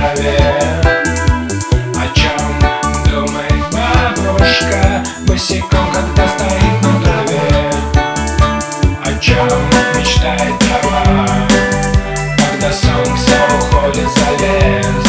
траве О чем думает бабушка. Босиком, когда стоит на траве О чем мечтает трава Когда солнце уходит за лес.